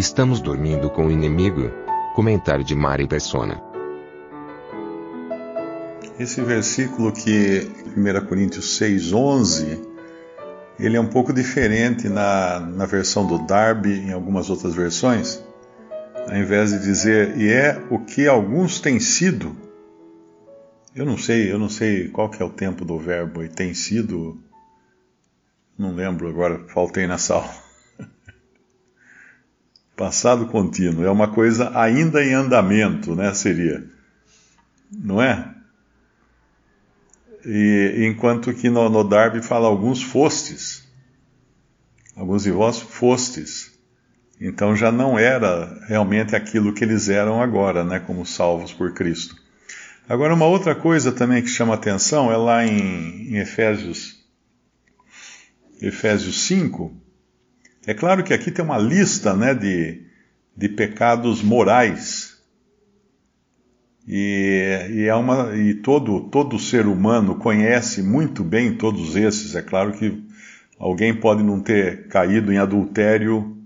Estamos dormindo com o inimigo. Comentário de Mari Persona. Esse versículo que 1 Coríntios 6, 11 ele é um pouco diferente na, na versão do Darby, em algumas outras versões. Ao invés de dizer, e é o que alguns têm sido, eu não sei, eu não sei qual que é o tempo do verbo, e tem sido, não lembro agora, faltei na sala. Passado contínuo, é uma coisa ainda em andamento, né, seria. Não é? E, enquanto que no, no Darby fala alguns fostes. Alguns de vós fostes. Então já não era realmente aquilo que eles eram agora, né, como salvos por Cristo. Agora, uma outra coisa também que chama atenção é lá em, em Efésios, Efésios 5. É claro que aqui tem uma lista né, de, de pecados morais e, e, é uma, e todo, todo ser humano conhece muito bem todos esses. É claro que alguém pode não ter caído em adultério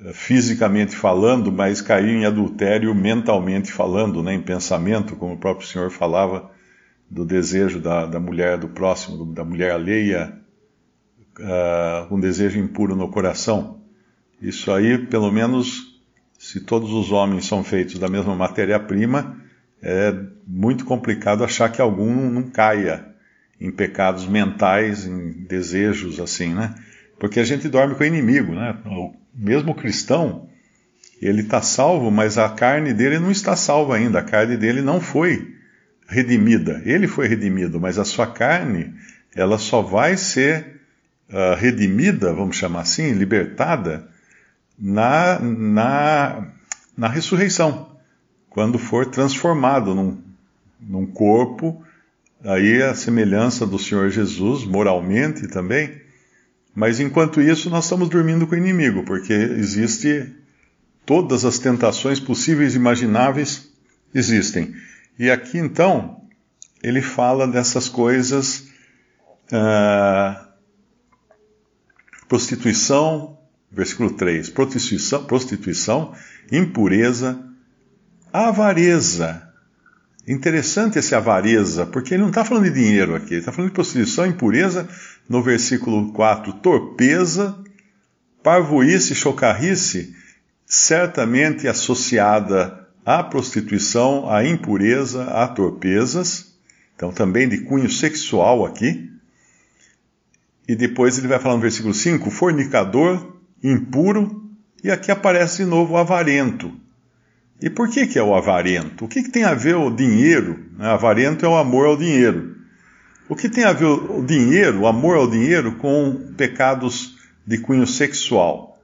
eh, fisicamente falando, mas caiu em adultério mentalmente falando, né, em pensamento, como o próprio Senhor falava do desejo da, da mulher do próximo, da mulher alheia, uh, um desejo impuro no coração. Isso aí, pelo menos, se todos os homens são feitos da mesma matéria-prima, é muito complicado achar que algum não caia em pecados mentais, em desejos assim, né? Porque a gente dorme com o inimigo, né? O mesmo cristão, ele está salvo, mas a carne dele não está salva ainda. A carne dele não foi redimida. Ele foi redimido, mas a sua carne, ela só vai ser uh, redimida, vamos chamar assim, libertada, na, na, na ressurreição quando for transformado num, num corpo, aí a semelhança do Senhor Jesus, moralmente também. Mas enquanto isso, nós estamos dormindo com o inimigo, porque existe todas as tentações possíveis e imagináveis existem. E aqui então ele fala dessas coisas, uh, prostituição, versículo 3, prostituição, prostituição, impureza, avareza. Interessante esse avareza, porque ele não está falando de dinheiro aqui, ele está falando de prostituição, impureza, no versículo 4, torpeza, parvoíce, chocarrice, certamente associada à prostituição, à impureza, a torpezas, então também de cunho sexual aqui. E depois ele vai falar no versículo 5, fornicador, impuro, e aqui aparece de novo o avarento. E por que, que é o avarento? O que, que tem a ver o dinheiro? Né? Avarento é o amor ao dinheiro. O que tem a ver o dinheiro, o amor ao dinheiro, com pecados de cunho sexual?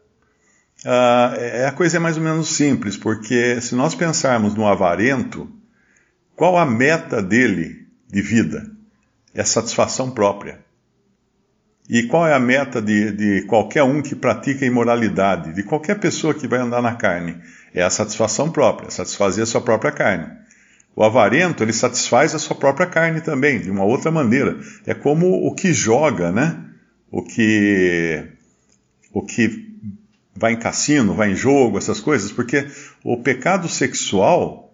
Ah, é, a coisa é mais ou menos simples, porque se nós pensarmos no avarento, qual a meta dele de vida? É satisfação própria. E qual é a meta de, de qualquer um que pratica imoralidade, de qualquer pessoa que vai andar na carne? é a satisfação própria, satisfazer a sua própria carne. O avarento, ele satisfaz a sua própria carne também, de uma outra maneira. É como o que joga, né? O que, o que vai em cassino, vai em jogo, essas coisas, porque o pecado sexual,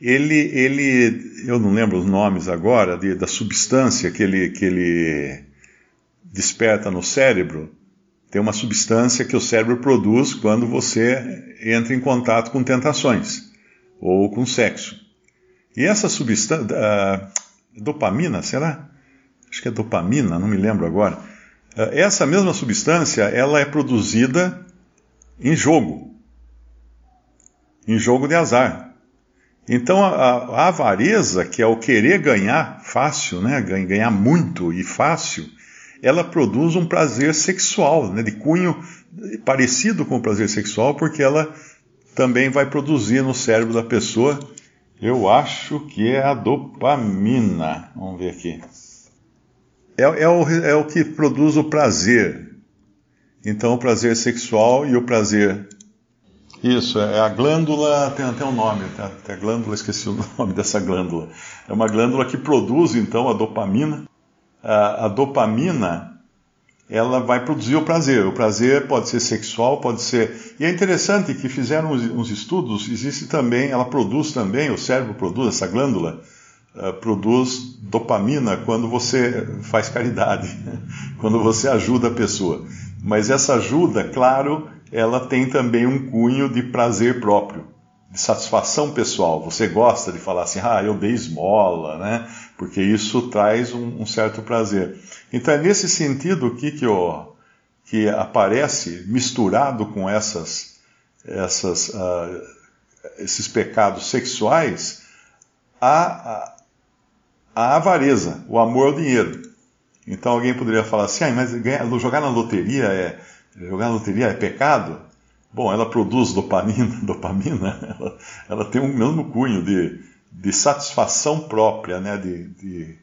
ele, ele eu não lembro os nomes agora, de, da substância que ele, que ele desperta no cérebro, tem uma substância que o cérebro produz quando você entra em contato com tentações ou com sexo. E essa substância, uh, dopamina, será? Acho que é dopamina, não me lembro agora. Uh, essa mesma substância, ela é produzida em jogo, em jogo de azar. Então a, a avareza, que é o querer ganhar fácil, né, ganhar muito e fácil, ela produz um prazer sexual, né, de cunho parecido com o prazer sexual, porque ela também vai produzir no cérebro da pessoa, eu acho que é a dopamina. Vamos ver aqui. É, é, o, é o que produz o prazer. Então, o prazer sexual e o prazer. Isso, é a glândula, tem até um nome, tem a glândula, esqueci o nome dessa glândula. É uma glândula que produz, então, a dopamina. A, dopamina ela vai produzir o prazer. O prazer pode ser sexual, pode ser. E é interessante que fizeram uns, uns estudos, existe também, ela produz também, o cérebro produz, essa glândula, uh, produz dopamina quando você faz caridade, quando você ajuda a pessoa. Mas essa ajuda, claro, ela tem também um cunho de prazer próprio de satisfação pessoal. Você gosta de falar assim, ah, eu dei esmola, né? Porque isso traz um, um certo prazer. Então é nesse sentido que, que, o, que aparece misturado com essas, essas, uh, esses pecados sexuais a, a, a, avareza, o amor ao dinheiro. Então alguém poderia falar assim, ah, mas ganhar, jogar na loteria é jogar na loteria é pecado? Bom, ela produz dopamina, dopamina ela, ela tem um mesmo cunho de, de satisfação própria, né? de, de,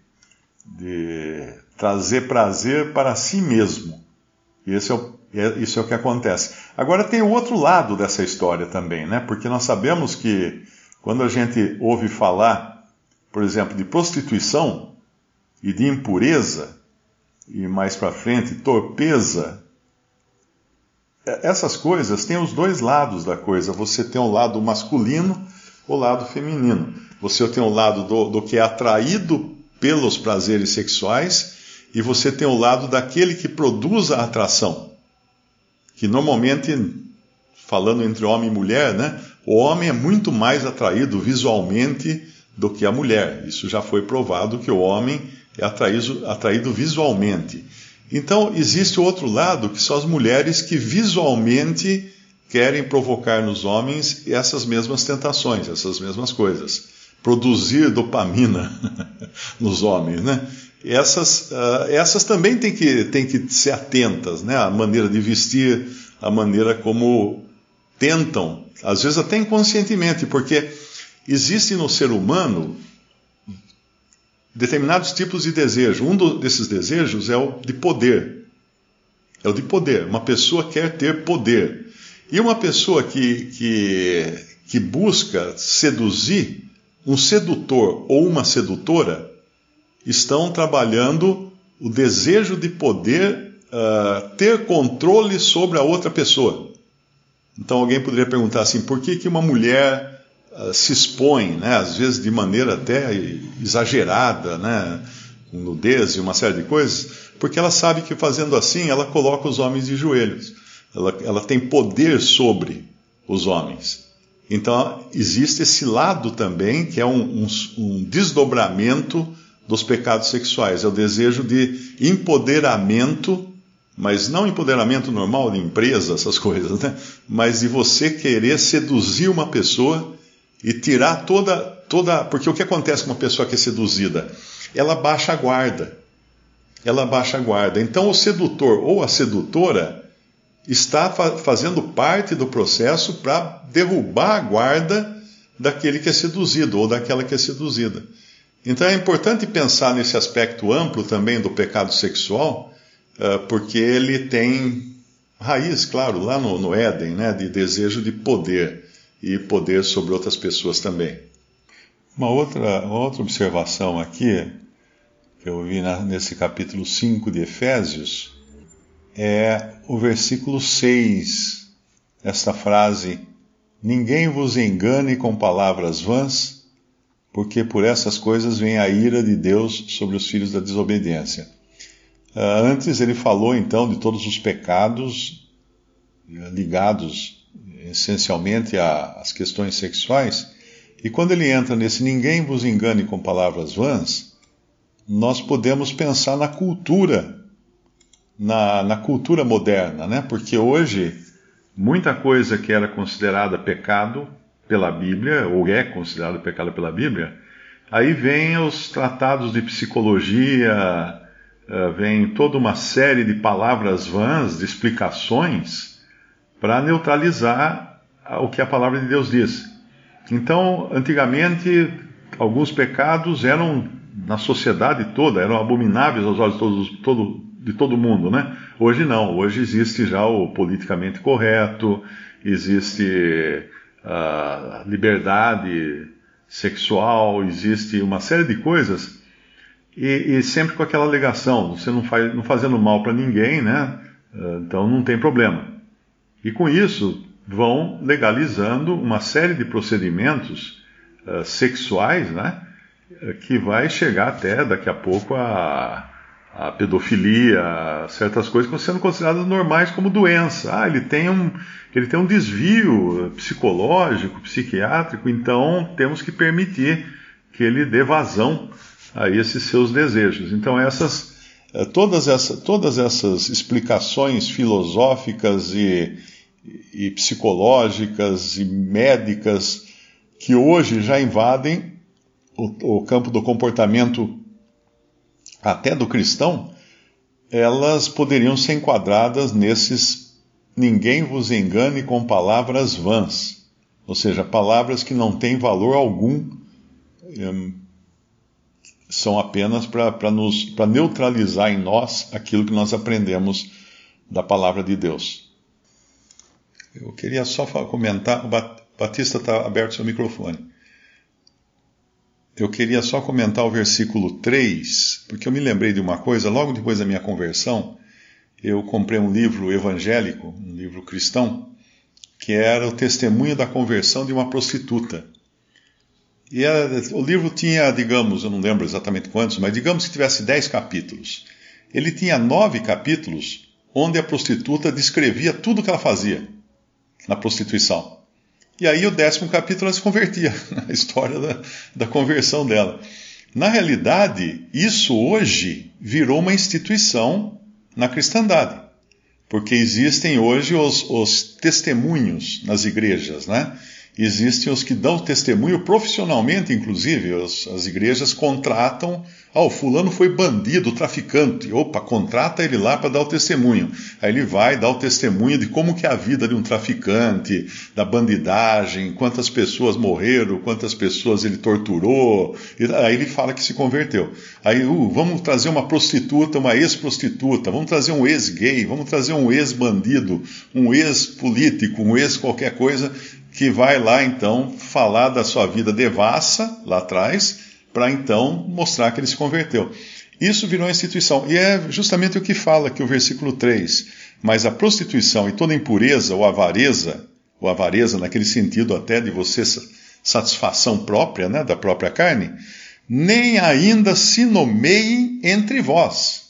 de trazer prazer para si mesmo. Esse é o, é, isso é o que acontece. Agora tem o outro lado dessa história também, né? porque nós sabemos que quando a gente ouve falar, por exemplo, de prostituição e de impureza, e mais para frente, torpeza, essas coisas têm os dois lados da coisa. Você tem o lado masculino, o lado feminino. Você tem o lado do, do que é atraído pelos prazeres sexuais e você tem o lado daquele que produz a atração. Que normalmente, falando entre homem e mulher, né, o homem é muito mais atraído visualmente do que a mulher. Isso já foi provado que o homem é atraído, atraído visualmente. Então, existe o outro lado, que são as mulheres que visualmente querem provocar nos homens essas mesmas tentações, essas mesmas coisas. Produzir dopamina nos homens, né? Essas, uh, essas também têm que, têm que ser atentas, né? A maneira de vestir, a maneira como tentam, às vezes até inconscientemente, porque existe no ser humano determinados tipos de desejo. Um do, desses desejos é o de poder. É o de poder. Uma pessoa quer ter poder. E uma pessoa que, que, que busca seduzir, um sedutor ou uma sedutora, estão trabalhando o desejo de poder uh, ter controle sobre a outra pessoa. Então alguém poderia perguntar assim: por que, que uma mulher ah, se expõe, né, às vezes de maneira até exagerada, né, com nudez e uma série de coisas, porque ela sabe que fazendo assim ela coloca os homens de joelhos. Ela, ela tem poder sobre os homens. Então existe esse lado também que é um, um, um desdobramento dos pecados sexuais, é o desejo de empoderamento mas não empoderamento normal de empresa, essas coisas, né? Mas de você querer seduzir uma pessoa e tirar toda, toda. Porque o que acontece com uma pessoa que é seduzida? Ela baixa a guarda. Ela baixa a guarda. Então o sedutor ou a sedutora está fa fazendo parte do processo para derrubar a guarda daquele que é seduzido ou daquela que é seduzida. Então é importante pensar nesse aspecto amplo também do pecado sexual, uh, porque ele tem raiz, claro, lá no, no Éden, né, de desejo de poder e poder sobre outras pessoas também. Uma outra, outra observação aqui, que eu vi na, nesse capítulo 5 de Efésios, é o versículo 6, esta frase: Ninguém vos engane com palavras vãs, porque por essas coisas vem a ira de Deus sobre os filhos da desobediência. Uh, antes ele falou então de todos os pecados ligados essencialmente às questões sexuais, e quando ele entra nesse ninguém vos engane com palavras vãs, nós podemos pensar na cultura, na, na cultura moderna, né? Porque hoje muita coisa que era considerada pecado pela Bíblia, ou é considerado pecado pela Bíblia, aí vem os tratados de psicologia, uh, vem toda uma série de palavras vãs, de explicações, para neutralizar o que a palavra de Deus diz. Então, antigamente, alguns pecados eram na sociedade toda, eram abomináveis aos olhos de, todo, de todo mundo, né? Hoje não, hoje existe já o politicamente correto, existe a liberdade sexual, existe uma série de coisas, e, e sempre com aquela alegação, você não, faz, não fazendo mal para ninguém, né? Ah, então não tem problema. E com isso vão legalizando uma série de procedimentos uh, sexuais, né? Que vai chegar até daqui a pouco a, a pedofilia, certas coisas que estão sendo consideradas normais como doença. Ah, ele tem um, ele tem um desvio psicológico, psiquiátrico, então temos que permitir que ele dê vazão a esses seus desejos. Então essas eh, todas, essa, todas essas explicações filosóficas e, e psicológicas e médicas que hoje já invadem o, o campo do comportamento até do cristão, elas poderiam ser enquadradas nesses ninguém vos engane com palavras vãs, ou seja, palavras que não têm valor algum, hum, são apenas para neutralizar em nós aquilo que nós aprendemos da palavra de Deus. Eu queria só comentar, o Batista está aberto seu microfone eu queria só comentar o versículo 3, porque eu me lembrei de uma coisa, logo depois da minha conversão, eu comprei um livro evangélico, um livro cristão, que era o testemunho da conversão de uma prostituta. E o livro tinha, digamos, eu não lembro exatamente quantos, mas digamos que tivesse dez capítulos. Ele tinha nove capítulos onde a prostituta descrevia tudo o que ela fazia na prostituição. E aí o décimo capítulo ela se convertia, a história da, da conversão dela. Na realidade, isso hoje virou uma instituição na cristandade, porque existem hoje os, os testemunhos nas igrejas, né? Existem os que dão testemunho profissionalmente, inclusive. As, as igrejas contratam. Ah, o fulano foi bandido, traficante. Opa, contrata ele lá para dar o testemunho. Aí ele vai dar o testemunho de como que é a vida de um traficante, da bandidagem, quantas pessoas morreram, quantas pessoas ele torturou. Aí ele fala que se converteu. Aí, uh, vamos trazer uma prostituta, uma ex-prostituta, vamos trazer um ex-gay, vamos trazer um ex-bandido, um ex-político, um ex-qualquer coisa que vai lá então falar da sua vida devassa lá atrás, para então mostrar que ele se converteu. Isso virou instituição. E é justamente o que fala aqui o versículo 3. Mas a prostituição e toda impureza ou avareza, ou avareza naquele sentido até de você satisfação própria, né, da própria carne, nem ainda se nomeiem entre vós.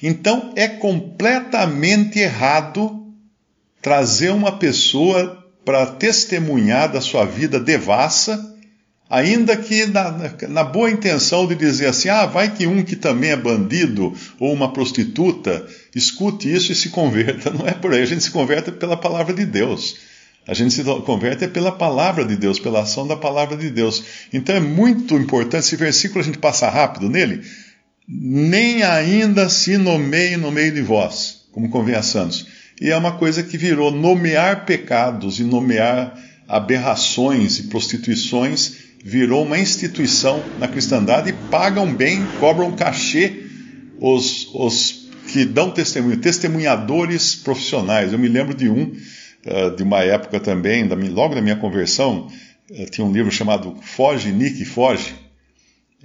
Então é completamente errado trazer uma pessoa para testemunhar da sua vida devassa, ainda que na, na, boa intenção de dizer assim: ah, vai que um que também é bandido ou uma prostituta escute isso e se converta. Não é por aí, a gente se converte pela palavra de Deus. A gente se converte pela palavra de Deus, pela ação da palavra de Deus. Então é muito importante, esse versículo a gente passa rápido nele, nem ainda se nomeie no meio de vós, como convém a santos e é uma coisa que virou nomear pecados e nomear aberrações e prostituições, virou uma instituição na cristandade e pagam bem, cobram cachê os, os que dão testemunho, testemunhadores profissionais. Eu me lembro de um, uh, de uma época também, logo da minha conversão, uh, tinha um livro chamado Foge, Nick, Foge.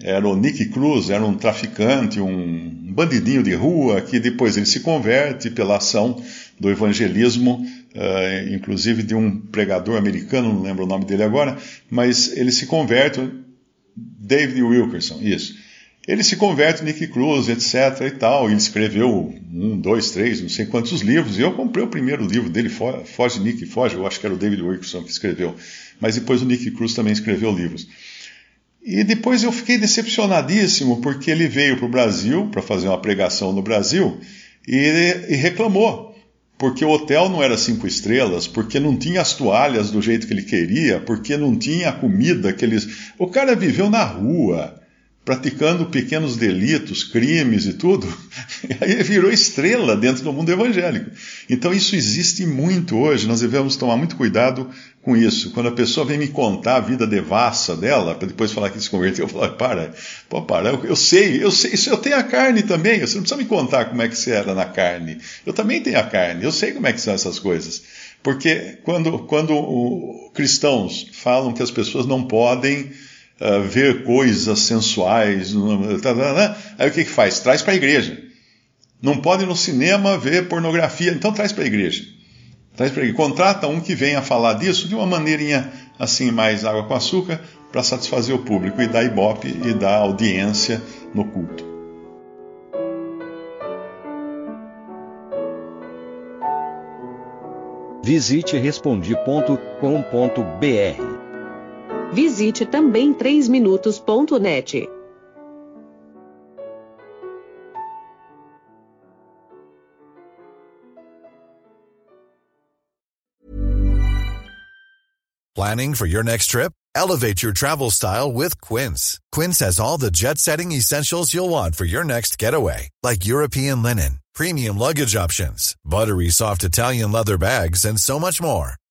Era o Nick Cruz, era um traficante, um bandidinho de rua, que depois ele se converte pela ação do evangelismo, uh, inclusive de um pregador americano, não lembro o nome dele agora, mas ele se converte, David Wilkerson, isso. Ele se converte, Nick Cruz, etc. e tal. Ele escreveu um, dois, três, não sei quantos livros. E eu comprei o primeiro livro dele, Foge, Nick, Foge. Eu acho que era o David Wilkerson que escreveu. Mas depois o Nick Cruz também escreveu livros. E depois eu fiquei decepcionadíssimo, porque ele veio para o Brasil, para fazer uma pregação no Brasil, e, e reclamou porque o hotel não era cinco estrelas, porque não tinha as toalhas do jeito que ele queria, porque não tinha a comida que eles. O cara viveu na rua, praticando pequenos delitos, crimes e tudo, aí virou estrela dentro do mundo evangélico. Então isso existe muito hoje, nós devemos tomar muito cuidado com isso. Quando a pessoa vem me contar a vida devassa dela, para depois falar que se converteu, eu falo, para, pô, para, eu, eu, sei, eu sei, isso eu tenho a carne também, você não precisa me contar como é que você era na carne. Eu também tenho a carne, eu sei como é que são essas coisas. Porque quando, quando o, cristãos falam que as pessoas não podem uh, ver coisas sensuais. Tá, tá, tá, aí o que, que faz? Traz para a igreja. Não pode no cinema ver pornografia, então traz para a igreja. Traz para igreja. Contrata um que venha falar disso de uma maneirinha assim, mais água com açúcar, para satisfazer o público e dar ibope e dar audiência no culto. Visite respondi.com.br Visite também 3minutos.net. Planning for your next trip? Elevate your travel style with Quince. Quince has all the jet-setting essentials you'll want for your next getaway, like European linen, premium luggage options, buttery soft Italian leather bags, and so much more